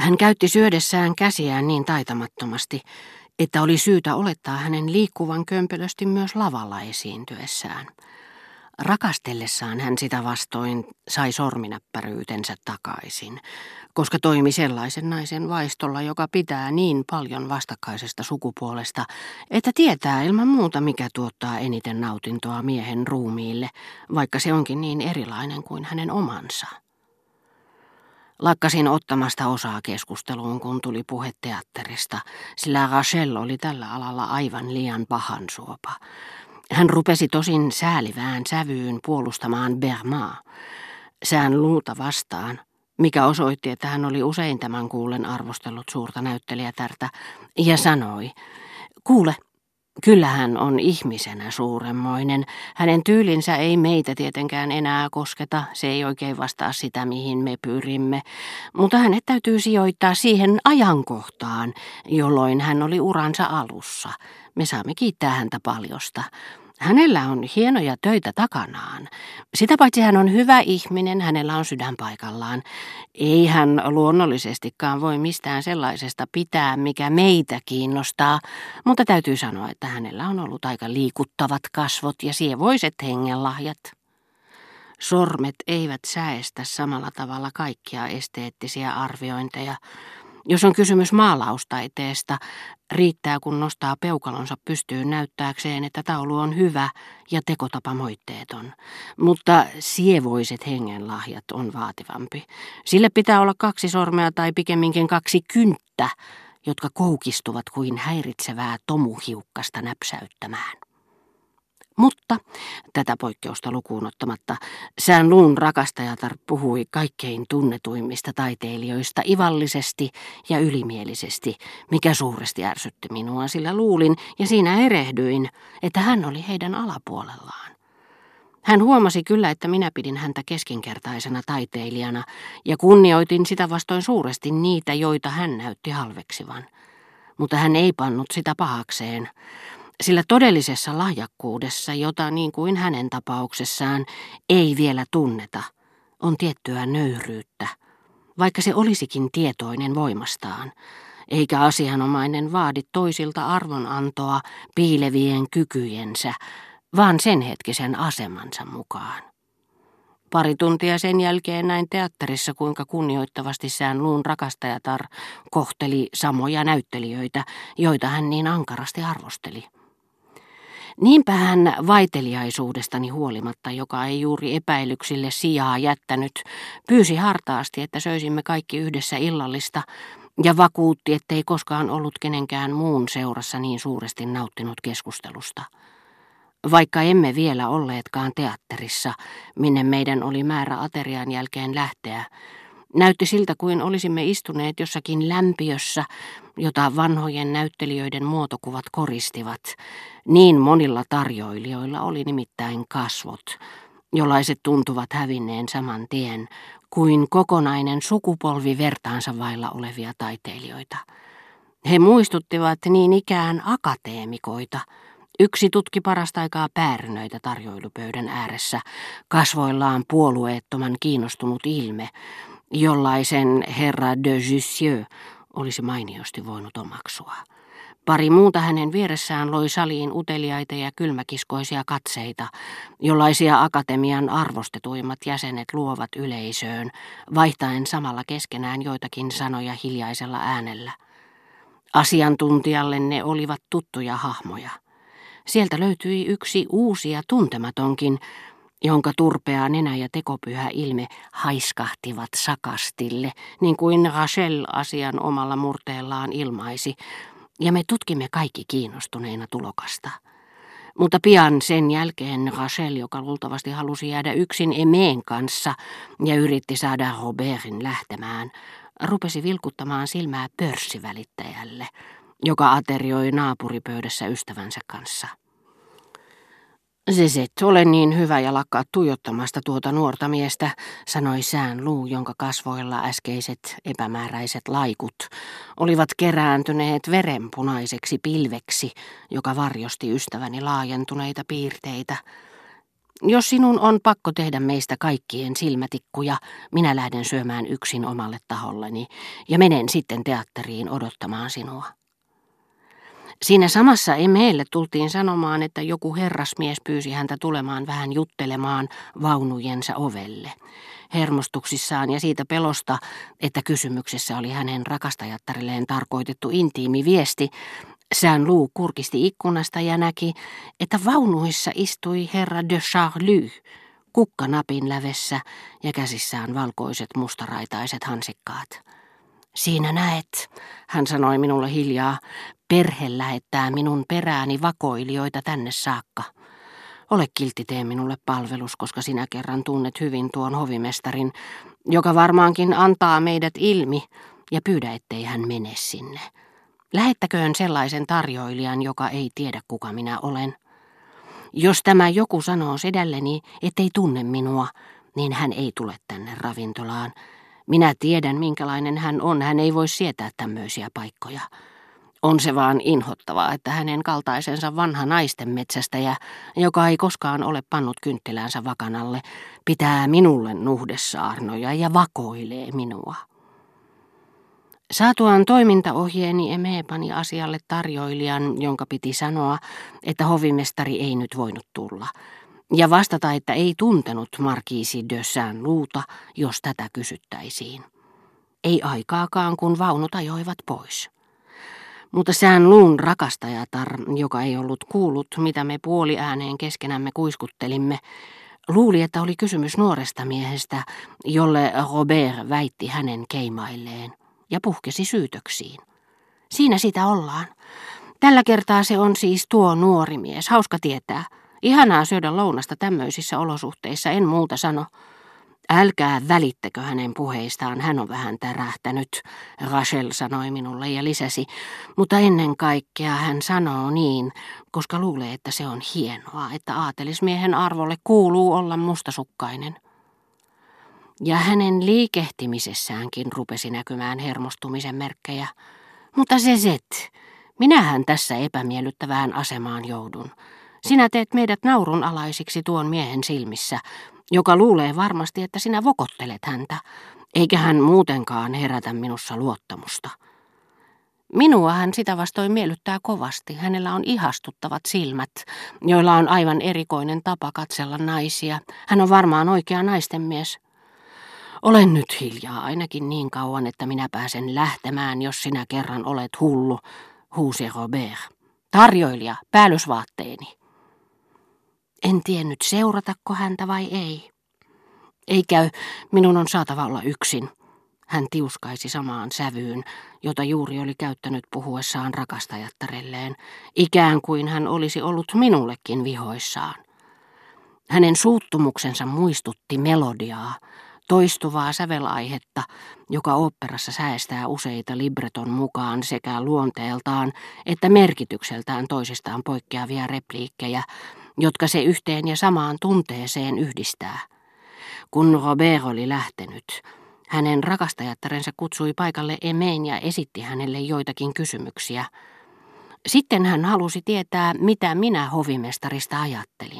Hän käytti syödessään käsiään niin taitamattomasti, että oli syytä olettaa hänen liikkuvan kömpelösti myös lavalla esiintyessään. Rakastellessaan hän sitä vastoin sai sorminäppäryytensä takaisin, koska toimi sellaisen naisen vaistolla, joka pitää niin paljon vastakkaisesta sukupuolesta, että tietää ilman muuta, mikä tuottaa eniten nautintoa miehen ruumiille, vaikka se onkin niin erilainen kuin hänen omansa. Lakkasin ottamasta osaa keskusteluun, kun tuli puhe teatterista, sillä Rachel oli tällä alalla aivan liian pahan suopa. Hän rupesi tosin säälivään sävyyn puolustamaan Bermaa, sään luuta vastaan, mikä osoitti, että hän oli usein tämän kuulen arvostellut suurta näyttelijätärtä, ja sanoi, kuule, Kyllä hän on ihmisenä suuremmoinen. Hänen tyylinsä ei meitä tietenkään enää kosketa, se ei oikein vastaa sitä, mihin me pyrimme. Mutta hänet täytyy sijoittaa siihen ajankohtaan, jolloin hän oli uransa alussa. Me saamme kiittää häntä paljosta. Hänellä on hienoja töitä takanaan. Sitä paitsi hän on hyvä ihminen, hänellä on sydän paikallaan. Ei hän luonnollisestikaan voi mistään sellaisesta pitää, mikä meitä kiinnostaa, mutta täytyy sanoa, että hänellä on ollut aika liikuttavat kasvot ja sievoiset hengenlahjat. Sormet eivät säestä samalla tavalla kaikkia esteettisiä arviointeja, jos on kysymys maalaustaiteesta, riittää kun nostaa peukalonsa pystyyn näyttääkseen, että taulu on hyvä ja tekotapa moitteeton. Mutta sievoiset hengenlahjat on vaativampi. Sille pitää olla kaksi sormea tai pikemminkin kaksi kynttä, jotka koukistuvat kuin häiritsevää tomuhiukkasta näpsäyttämään. Mutta, tätä poikkeusta lukuun ottamatta, sään luun rakastajatar puhui kaikkein tunnetuimmista taiteilijoista ivallisesti ja ylimielisesti, mikä suuresti ärsytti minua, sillä luulin ja siinä erehdyin, että hän oli heidän alapuolellaan. Hän huomasi kyllä, että minä pidin häntä keskinkertaisena taiteilijana ja kunnioitin sitä vastoin suuresti niitä, joita hän näytti halveksivan. Mutta hän ei pannut sitä pahakseen, sillä todellisessa lahjakkuudessa, jota niin kuin hänen tapauksessaan ei vielä tunneta, on tiettyä nöyryyttä, vaikka se olisikin tietoinen voimastaan, eikä asianomainen vaadi toisilta arvonantoa piilevien kykyjensä, vaan sen hetkisen asemansa mukaan. Pari tuntia sen jälkeen näin teatterissa, kuinka kunnioittavasti sään luun rakastajatar kohteli samoja näyttelijöitä, joita hän niin ankarasti arvosteli. Niinpä hän vaiteliaisuudestani huolimatta, joka ei juuri epäilyksille sijaa jättänyt, pyysi hartaasti, että söisimme kaikki yhdessä illallista, ja vakuutti, ettei koskaan ollut kenenkään muun seurassa niin suuresti nauttinut keskustelusta. Vaikka emme vielä olleetkaan teatterissa, minne meidän oli määrä aterian jälkeen lähteä, Näytti siltä kuin olisimme istuneet jossakin lämpiössä, jota vanhojen näyttelijöiden muotokuvat koristivat. Niin monilla tarjoilijoilla oli nimittäin kasvot, jollaiset tuntuvat hävinneen saman tien kuin kokonainen sukupolvi vertaansa vailla olevia taiteilijoita. He muistuttivat niin ikään akateemikoita. Yksi tutki parasta aikaa päärynöitä tarjoilupöydän ääressä, kasvoillaan puolueettoman kiinnostunut ilme, jollaisen herra de Jussieu olisi mainiosti voinut omaksua. Pari muuta hänen vieressään loi saliin uteliaita ja kylmäkiskoisia katseita, jollaisia akatemian arvostetuimmat jäsenet luovat yleisöön, vaihtaen samalla keskenään joitakin sanoja hiljaisella äänellä. Asiantuntijalle ne olivat tuttuja hahmoja. Sieltä löytyi yksi uusi ja tuntematonkin, jonka turpea nenä ja tekopyhä ilme haiskahtivat sakastille, niin kuin Rachel asian omalla murteellaan ilmaisi, ja me tutkimme kaikki kiinnostuneina tulokasta. Mutta pian sen jälkeen Rachel, joka luultavasti halusi jäädä yksin Emeen kanssa ja yritti saada Robertin lähtemään, rupesi vilkuttamaan silmää pörssivälittäjälle, joka aterioi naapuripöydässä ystävänsä kanssa. Zezet, ole niin hyvä ja lakkaa tuijottamasta tuota nuorta miestä, sanoi sään luu, jonka kasvoilla äskeiset epämääräiset laikut olivat kerääntyneet verenpunaiseksi pilveksi, joka varjosti ystäväni laajentuneita piirteitä. Jos sinun on pakko tehdä meistä kaikkien silmätikkuja, minä lähden syömään yksin omalle taholleni ja menen sitten teatteriin odottamaan sinua. Siinä samassa emeelle tultiin sanomaan, että joku herrasmies pyysi häntä tulemaan vähän juttelemaan vaunujensa ovelle. Hermostuksissaan ja siitä pelosta, että kysymyksessä oli hänen rakastajattarilleen tarkoitettu intiimi viesti, Sään luu kurkisti ikkunasta ja näki, että vaunuissa istui herra de Charlie, kukkanapin lävessä ja käsissään valkoiset mustaraitaiset hansikkaat. Siinä näet, hän sanoi minulle hiljaa, perhe lähettää minun perääni vakoilijoita tänne saakka. Ole kiltti, tee minulle palvelus, koska sinä kerran tunnet hyvin tuon hovimestarin, joka varmaankin antaa meidät ilmi, ja pyydä, ettei hän mene sinne. Lähettäköön sellaisen tarjoilijan, joka ei tiedä kuka minä olen. Jos tämä joku sanoo sedälleni, ettei tunne minua, niin hän ei tule tänne ravintolaan. Minä tiedän, minkälainen hän on. Hän ei voi sietää tämmöisiä paikkoja. On se vaan inhottavaa, että hänen kaltaisensa vanha naisten metsästäjä, joka ei koskaan ole pannut kynttiläänsä vakanalle, pitää minulle nuhdesaarnoja ja vakoilee minua. Saatuaan toimintaohjeeni Eme pani asialle tarjoilijan, jonka piti sanoa, että hovimestari ei nyt voinut tulla, ja vastata, että ei tuntenut markiisi Dössään luuta, jos tätä kysyttäisiin. Ei aikaakaan, kun vaunut ajoivat pois. Mutta sään luun rakastajatar, joka ei ollut kuullut, mitä me puoliääneen keskenämme kuiskuttelimme, luuli, että oli kysymys nuoresta miehestä, jolle Robert väitti hänen keimailleen ja puhkesi syytöksiin. Siinä sitä ollaan. Tällä kertaa se on siis tuo nuori mies, hauska tietää. Ihanaa syödä lounasta tämmöisissä olosuhteissa, en muuta sano. Älkää välittäkö hänen puheistaan, hän on vähän tärähtänyt, Rachel sanoi minulle ja lisäsi. Mutta ennen kaikkea hän sanoo niin, koska luulee, että se on hienoa, että aatelismiehen arvolle kuuluu olla mustasukkainen. Ja hänen liikehtimisessäänkin rupesi näkymään hermostumisen merkkejä. Mutta se Zet, minähän tässä epämiellyttävään asemaan joudun. Sinä teet meidät naurunalaisiksi tuon miehen silmissä, joka luulee varmasti, että sinä vokottelet häntä, eikä hän muutenkaan herätä minussa luottamusta. Minua hän sitä vastoin miellyttää kovasti. Hänellä on ihastuttavat silmät, joilla on aivan erikoinen tapa katsella naisia. Hän on varmaan oikea naisten mies. Olen nyt hiljaa ainakin niin kauan, että minä pääsen lähtemään, jos sinä kerran olet hullu, huusi Robert. Tarjoilija, päällysvaatteeni. En tiennyt seuratako häntä vai ei. Ei käy, minun on saatava olla yksin. Hän tiuskaisi samaan sävyyn, jota juuri oli käyttänyt puhuessaan rakastajattarelleen, ikään kuin hän olisi ollut minullekin vihoissaan. Hänen suuttumuksensa muistutti melodiaa, toistuvaa sävelaihetta, joka oopperassa säästää useita libreton mukaan sekä luonteeltaan että merkitykseltään toisistaan poikkeavia repliikkejä, jotka se yhteen ja samaan tunteeseen yhdistää. Kun Robert oli lähtenyt, hänen rakastajattarensa kutsui paikalle Emeen ja esitti hänelle joitakin kysymyksiä. Sitten hän halusi tietää, mitä minä hovimestarista ajattelin.